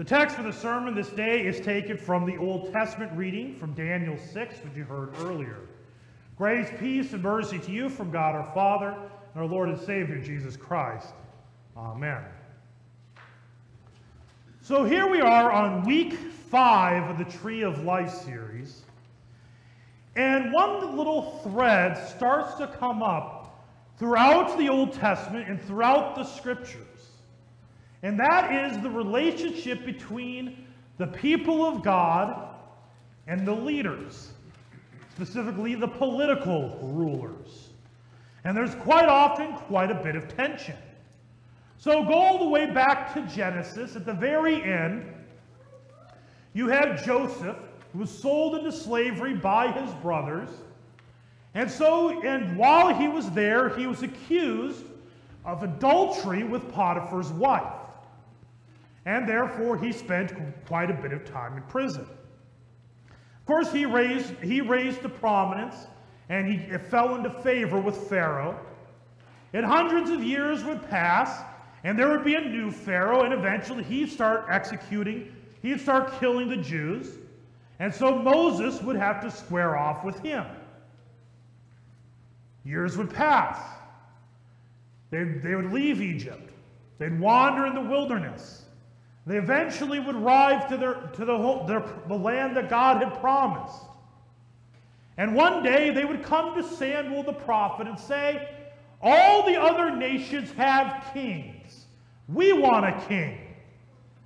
The text for the sermon this day is taken from the Old Testament reading from Daniel 6, which you heard earlier. Grace, peace, and mercy to you from God our Father and our Lord and Savior Jesus Christ. Amen. So here we are on week five of the Tree of Life series. And one little thread starts to come up throughout the Old Testament and throughout the scriptures. And that is the relationship between the people of God and the leaders, specifically the political rulers. And there's quite often quite a bit of tension. So go all the way back to Genesis. At the very end, you have Joseph, who was sold into slavery by his brothers. And so, and while he was there, he was accused of adultery with Potiphar's wife and therefore he spent quite a bit of time in prison. Of course, he raised, he raised to prominence and he fell into favor with Pharaoh. And hundreds of years would pass, and there would be a new Pharaoh, and eventually he'd start executing, he'd start killing the Jews. And so Moses would have to square off with him. Years would pass. They, they would leave Egypt. They'd wander in the wilderness. They eventually would arrive to, their, to the, whole, their, the land that God had promised. And one day they would come to Samuel the prophet and say, All the other nations have kings. We want a king.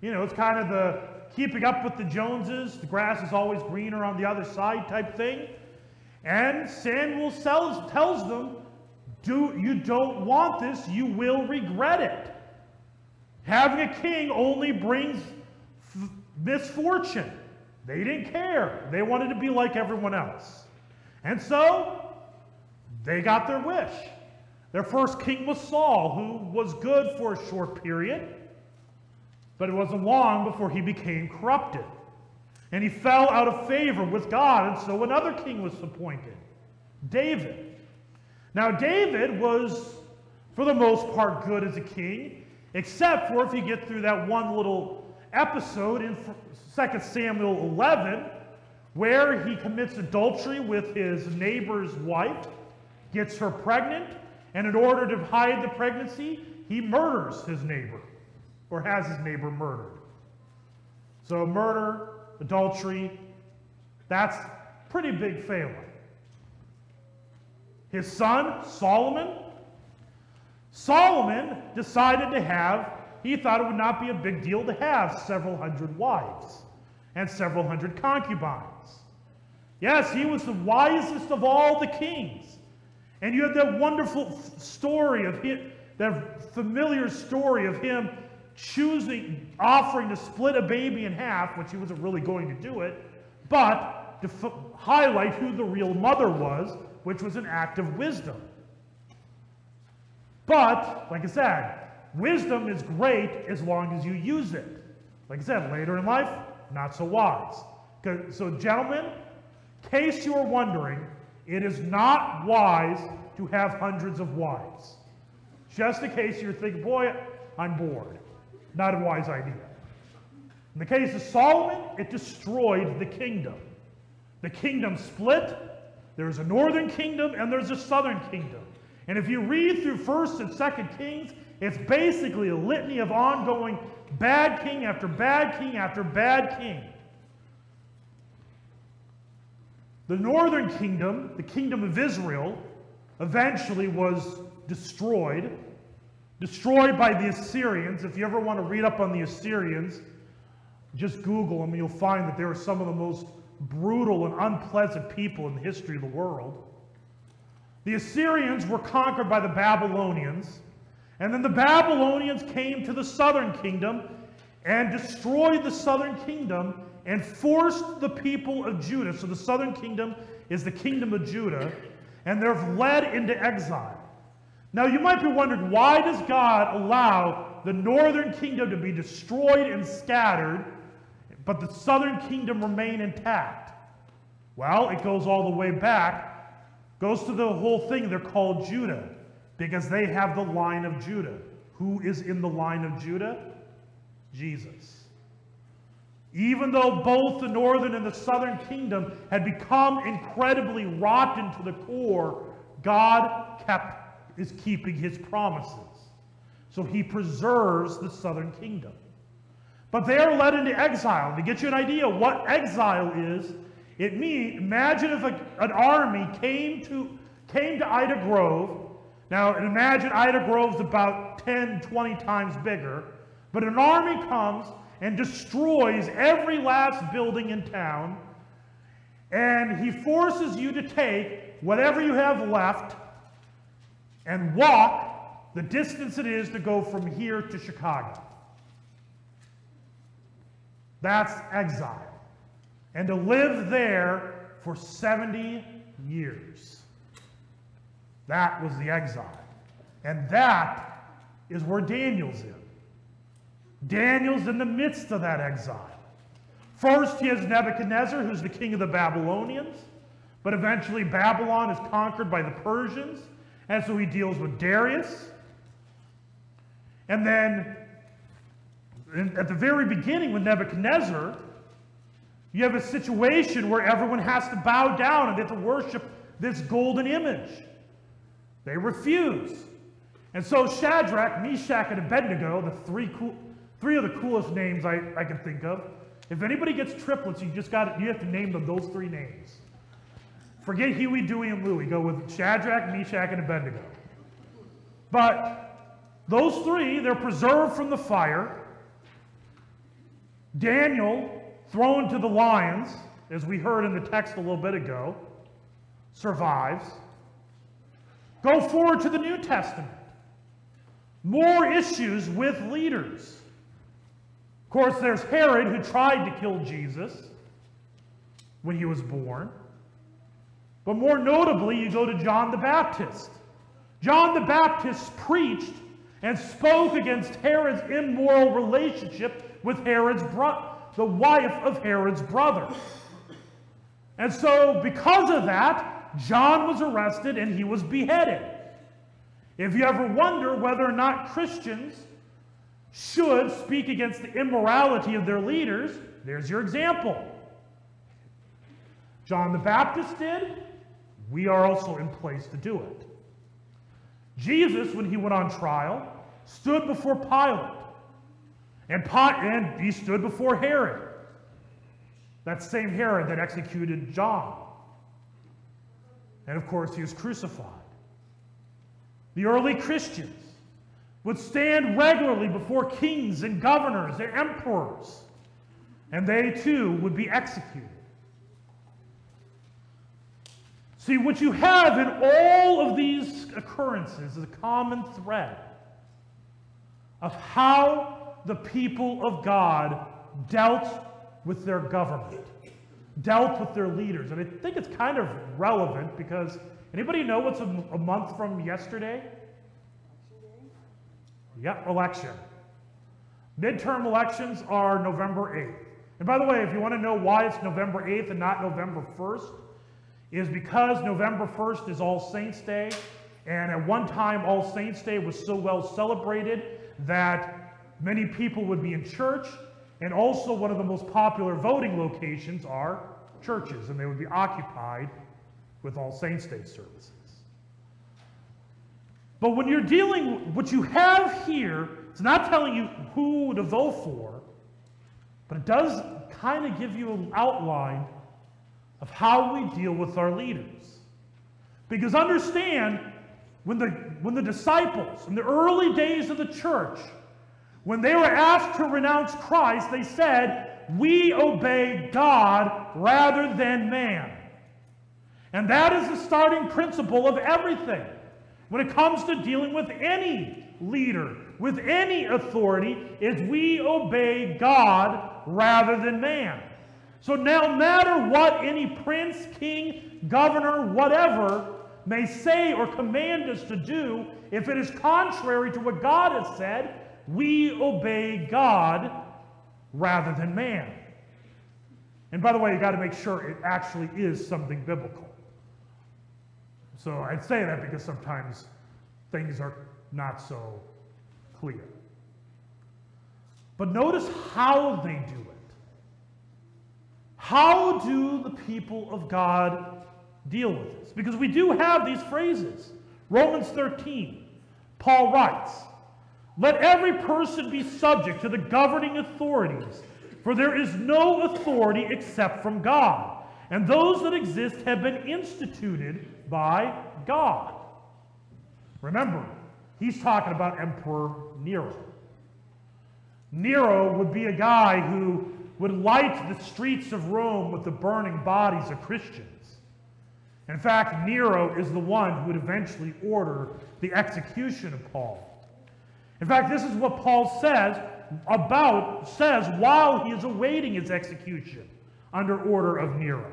You know, it's kind of the keeping up with the Joneses, the grass is always greener on the other side type thing. And Samuel tells, them, Do, You don't want this, you will regret it. Having a king only brings misfortune. They didn't care. They wanted to be like everyone else. And so they got their wish. Their first king was Saul, who was good for a short period, but it wasn't long before he became corrupted. And he fell out of favor with God, and so another king was appointed David. Now, David was, for the most part, good as a king. Except for if you get through that one little episode in 2 Samuel 11, where he commits adultery with his neighbor's wife, gets her pregnant, and in order to hide the pregnancy, he murders his neighbor, or has his neighbor murdered. So, murder, adultery, that's pretty big failing. His son, Solomon, Solomon decided to have, he thought it would not be a big deal to have several hundred wives and several hundred concubines. Yes, he was the wisest of all the kings. And you have that wonderful story of him, that familiar story of him choosing, offering to split a baby in half, which he wasn't really going to do it, but to highlight who the real mother was, which was an act of wisdom. But, like I said, wisdom is great as long as you use it. Like I said, later in life, not so wise. So, gentlemen, case you are wondering, it is not wise to have hundreds of wives. Just in case you're thinking, boy, I'm bored. Not a wise idea. In the case of Solomon, it destroyed the kingdom. The kingdom split. There's a northern kingdom and there's a southern kingdom. And if you read through 1st and 2nd Kings, it's basically a litany of ongoing bad king after bad king after bad king. The northern kingdom, the kingdom of Israel, eventually was destroyed. Destroyed by the Assyrians. If you ever want to read up on the Assyrians, just Google them and you'll find that they were some of the most brutal and unpleasant people in the history of the world. The Assyrians were conquered by the Babylonians, and then the Babylonians came to the southern kingdom and destroyed the southern kingdom and forced the people of Judah. So the southern kingdom is the kingdom of Judah, and they're led into exile. Now you might be wondering, why does God allow the northern kingdom to be destroyed and scattered, but the southern kingdom remain intact? Well, it goes all the way back Goes to the whole thing. They're called Judah because they have the line of Judah. Who is in the line of Judah? Jesus. Even though both the northern and the southern kingdom had become incredibly rotten to the core, God kept, is keeping his promises. So he preserves the southern kingdom. But they are led into exile. To get you an idea what exile is, it means imagine if a, an army came to came to Ida Grove. Now imagine Ida Grove's about 10, 20 times bigger, but an army comes and destroys every last building in town, and he forces you to take whatever you have left and walk the distance it is to go from here to Chicago. That's exile. And to live there for 70 years. That was the exile. And that is where Daniel's in. Daniel's in the midst of that exile. First, he has Nebuchadnezzar, who's the king of the Babylonians, but eventually Babylon is conquered by the Persians, and so he deals with Darius. And then, at the very beginning, with Nebuchadnezzar, you have a situation where everyone has to bow down and they have to worship this golden image. They refuse. And so Shadrach, Meshach, and Abednego, the three cool, Three of the coolest names I, I can think of. If anybody gets triplets, you just got you have to name them those three names. Forget Huey, Dewey, and Louie. Go with Shadrach, Meshach, and Abednego. But those three, they're preserved from the fire. Daniel, thrown to the lions, as we heard in the text a little bit ago, survives. Go forward to the New Testament. More issues with leaders. Of course, there's Herod who tried to kill Jesus when he was born. But more notably, you go to John the Baptist. John the Baptist preached and spoke against Herod's immoral relationship with Herod's bro- the wife of Herod's brother. And so, because of that, John was arrested and he was beheaded. If you ever wonder whether or not Christians should speak against the immorality of their leaders, there's your example. John the Baptist did. We are also in place to do it. Jesus, when he went on trial, stood before Pilate. And, pot, and he stood before Herod. That same Herod that executed John. And of course, he was crucified. The early Christians would stand regularly before kings and governors and emperors, and they too would be executed. See, what you have in all of these occurrences is a common thread of how the people of God dealt with their government, dealt with their leaders. And I think it's kind of relevant because anybody know what's a, a month from yesterday? Yep, election. Midterm elections are November 8th. And by the way, if you want to know why it's November 8th and not November 1st, is because November 1st is All Saints' Day. And at one time, All Saints' Day was so well celebrated that many people would be in church. And also, one of the most popular voting locations are churches, and they would be occupied with All Saints' Day services. But when you're dealing, with what you have here, it's not telling you who to vote for, but it does kind of give you an outline of how we deal with our leaders. Because understand, when the, when the disciples, in the early days of the church, when they were asked to renounce Christ, they said, We obey God rather than man. And that is the starting principle of everything. When it comes to dealing with any leader, with any authority, is we obey God rather than man. So no matter what any prince, king, governor, whatever may say or command us to do, if it is contrary to what God has said, we obey God rather than man. And by the way, you got to make sure it actually is something biblical. So I'd say that because sometimes things are not so clear. But notice how they do it. How do the people of God deal with this? Because we do have these phrases. Romans 13, Paul writes, Let every person be subject to the governing authorities, for there is no authority except from God, and those that exist have been instituted by God. Remember, he's talking about Emperor Nero. Nero would be a guy who would light the streets of Rome with the burning bodies of Christians. In fact, Nero is the one who would eventually order the execution of Paul. In fact, this is what Paul says about says while he is awaiting his execution under order of Nero.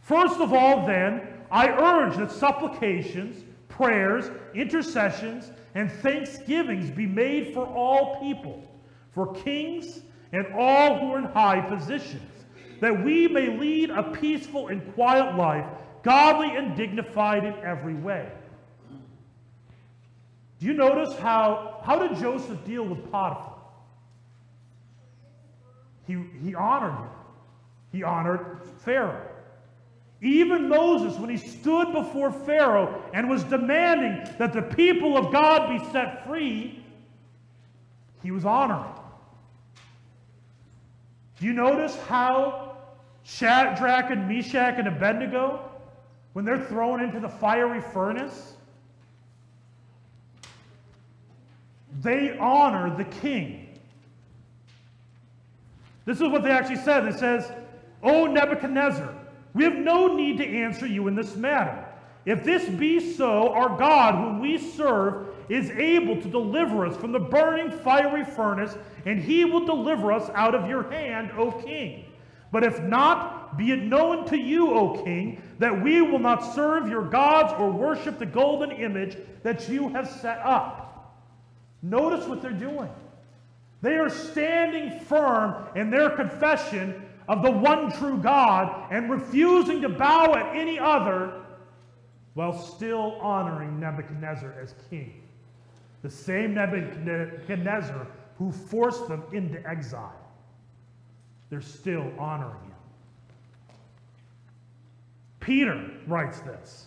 First of all, then, I urge that supplications, prayers, intercessions, and thanksgivings be made for all people, for kings and all who are in high positions, that we may lead a peaceful and quiet life, godly and dignified in every way. Do you notice how, how did Joseph deal with Potiphar? He, he honored him. He honored Pharaoh. Even Moses, when he stood before Pharaoh and was demanding that the people of God be set free, he was honoring. Do you notice how Shadrach and Meshach and Abednego, when they're thrown into the fiery furnace, they honor the king. This is what they actually said. It says, O Nebuchadnezzar, we have no need to answer you in this matter. If this be so, our God, whom we serve, is able to deliver us from the burning fiery furnace, and he will deliver us out of your hand, O king. But if not, be it known to you, O king, that we will not serve your gods or worship the golden image that you have set up. Notice what they're doing. They are standing firm in their confession of the one true God and refusing to bow at any other while still honoring Nebuchadnezzar as king. The same Nebuchadnezzar who forced them into exile. They're still honoring him. Peter writes this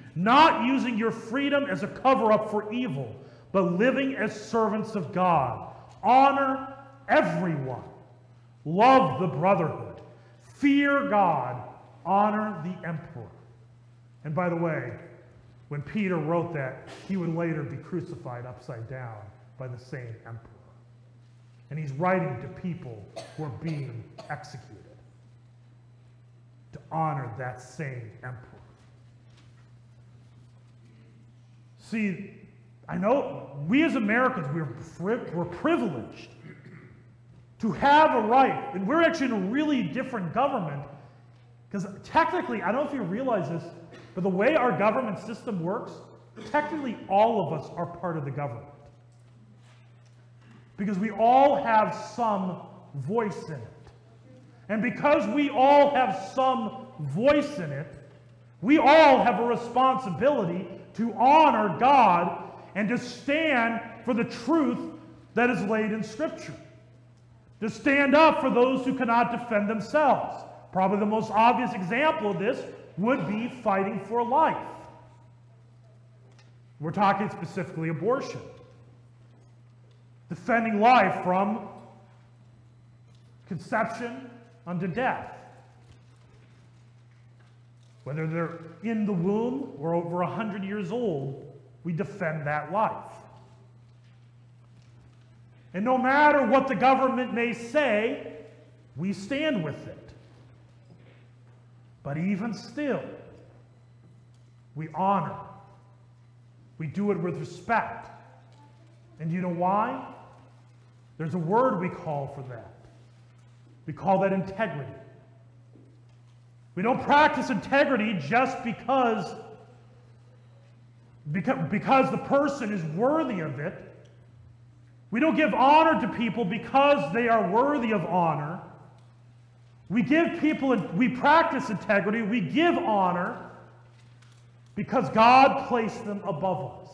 not using your freedom as a cover up for evil, but living as servants of God. Honor everyone Love the brotherhood. Fear God. Honor the emperor. And by the way, when Peter wrote that, he would later be crucified upside down by the same emperor. And he's writing to people who are being executed to honor that same emperor. See, I know we as Americans, we're, we're privileged to have a right, and we're actually in a really different government, because technically, I don't know if you realize this, but the way our government system works, technically all of us are part of the government. Because we all have some voice in it. And because we all have some voice in it, we all have a responsibility to honor God and to stand for the truth that is laid in Scripture to stand up for those who cannot defend themselves. Probably the most obvious example of this would be fighting for life. We're talking specifically abortion. Defending life from conception unto death. Whether they're in the womb or over 100 years old, we defend that life. And no matter what the government may say, we stand with it. But even still, we honor. We do it with respect. And you know why? There's a word we call for that. We call that integrity. We don't practice integrity just because, because, because the person is worthy of it. We don't give honor to people because they are worthy of honor. We give people, we practice integrity, we give honor because God placed them above us.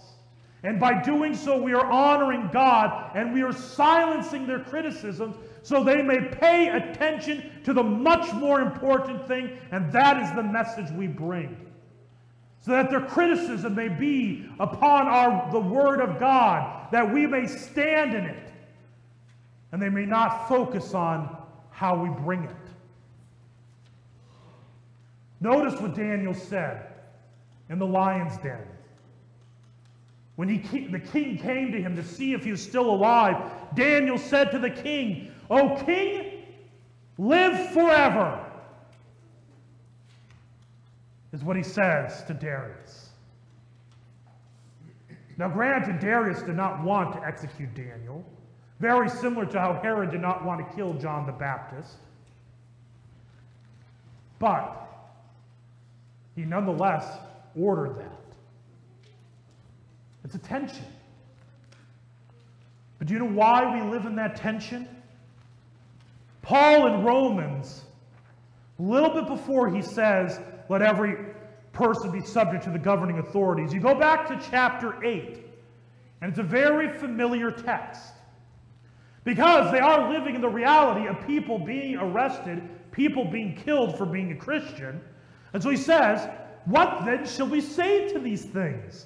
And by doing so, we are honoring God and we are silencing their criticisms so they may pay attention to the much more important thing, and that is the message we bring. So that their criticism may be upon our, the Word of God, that we may stand in it, and they may not focus on how we bring it. Notice what Daniel said in the lion's den. When he, the king came to him to see if he was still alive, Daniel said to the king, O king, live forever, is what he says to Darius. Now, granted, Darius did not want to execute Daniel, very similar to how Herod did not want to kill John the Baptist. But he nonetheless ordered that. It's a tension. But do you know why we live in that tension? Paul in Romans, a little bit before he says, let every person be subject to the governing authorities, you go back to chapter 8, and it's a very familiar text. Because they are living in the reality of people being arrested, people being killed for being a Christian. And so he says, What then shall we say to these things?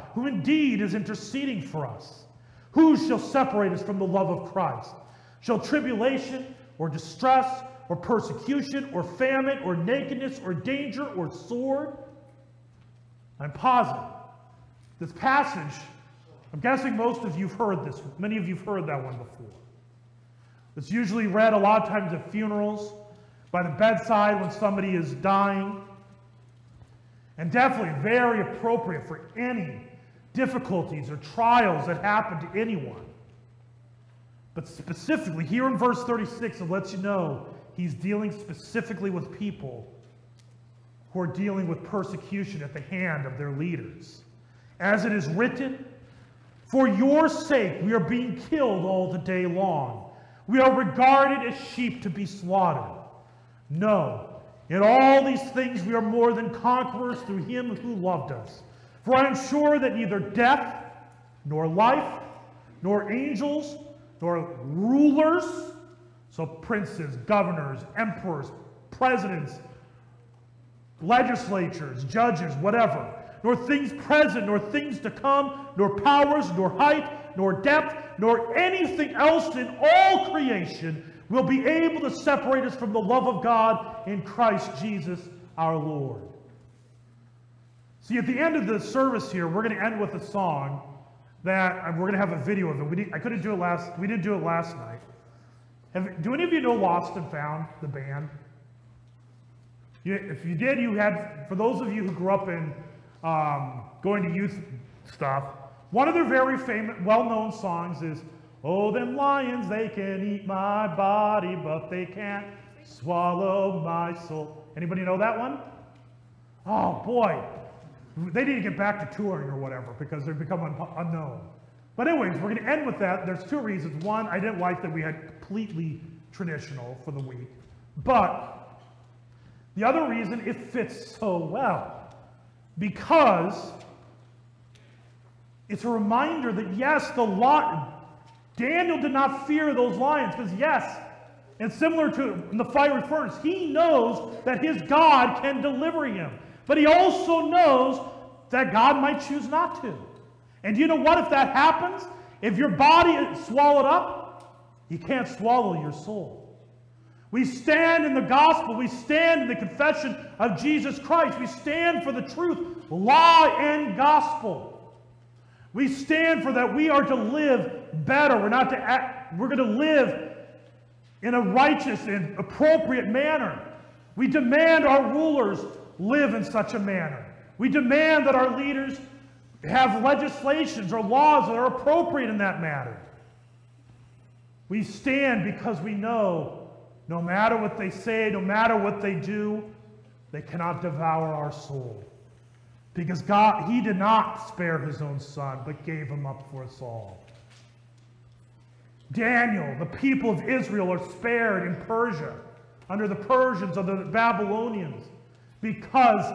who indeed is interceding for us. Who shall separate us from the love of Christ? Shall tribulation or distress or persecution or famine or nakedness or danger or sword. I'm positive. This passage, I'm guessing most of you've heard this. Many of you've heard that one before. It's usually read a lot of times at funerals, by the bedside when somebody is dying, and definitely very appropriate for any difficulties or trials that happen to anyone. But specifically, here in verse 36, it lets you know he's dealing specifically with people who are dealing with persecution at the hand of their leaders. As it is written, For your sake we are being killed all the day long. We are regarded as sheep to be slaughtered. No, in all these things we are more than conquerors through him who loved us. For I am sure that neither death, nor life, nor angels, nor rulers, so princes, governors, emperors, presidents, legislatures, judges, whatever, nor things present, nor things to come, nor powers, nor height, nor depth, nor anything else in all creation will be able to separate us from the love of God in Christ Jesus our Lord. See, at the end of the service here, we're going to end with a song that we're going to have a video of it. We did, I couldn't do it last. We didn't do it last night. Have, do any of you know Lost and Found, the band? You, if you did, you had, for those of you who grew up in um, going to youth stuff, one of their very famous, well-known songs is, Oh, them lions, they can eat my body, but they can't swallow my soul. Anybody know that one? Oh, boy. They need to get back to touring or whatever because they've become un unknown. But anyways, we're going to end with that. There's two reasons. One, I didn't like that we had completely traditional for the week. But the other reason, it fits so well. Because it's a reminder that yes, the lion, Daniel did not fear those lions, because yes, and similar to in the fiery furnace, he knows that his God can deliver him. But he also knows that God might choose not to. And you know what? If that happens, if your body is swallowed up, you can't swallow your soul. We stand in the gospel. We stand in the confession of Jesus Christ. We stand for the truth, law, and gospel. We stand for that we are to live better. We're not to act, we're going to live in a righteous and appropriate manner. We demand our rulers live in such a manner. We demand that our leaders have legislations or laws that are appropriate in that matter. We stand because we know no matter what they say, no matter what they do, they cannot devour our soul. Because God, He did not spare His own Son, but gave Him up for us all. Daniel, the people of Israel are spared in Persia under the Persians or the Babylonians because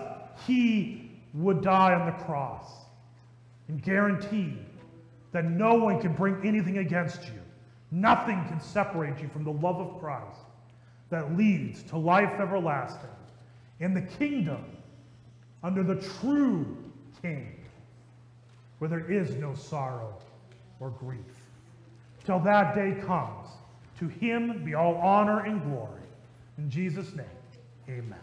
he would die on the cross and guarantee that no one can bring anything against you. Nothing can separate you from the love of Christ that leads to life everlasting in the kingdom under the true King, where there is no sorrow or grief. Till that day comes, to him be all honor and glory. In Jesus' name, amen.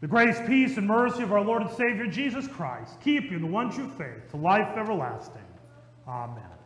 The grace, peace, and mercy of our Lord and Savior Jesus Christ keep you in the one true faith to life everlasting. Amen.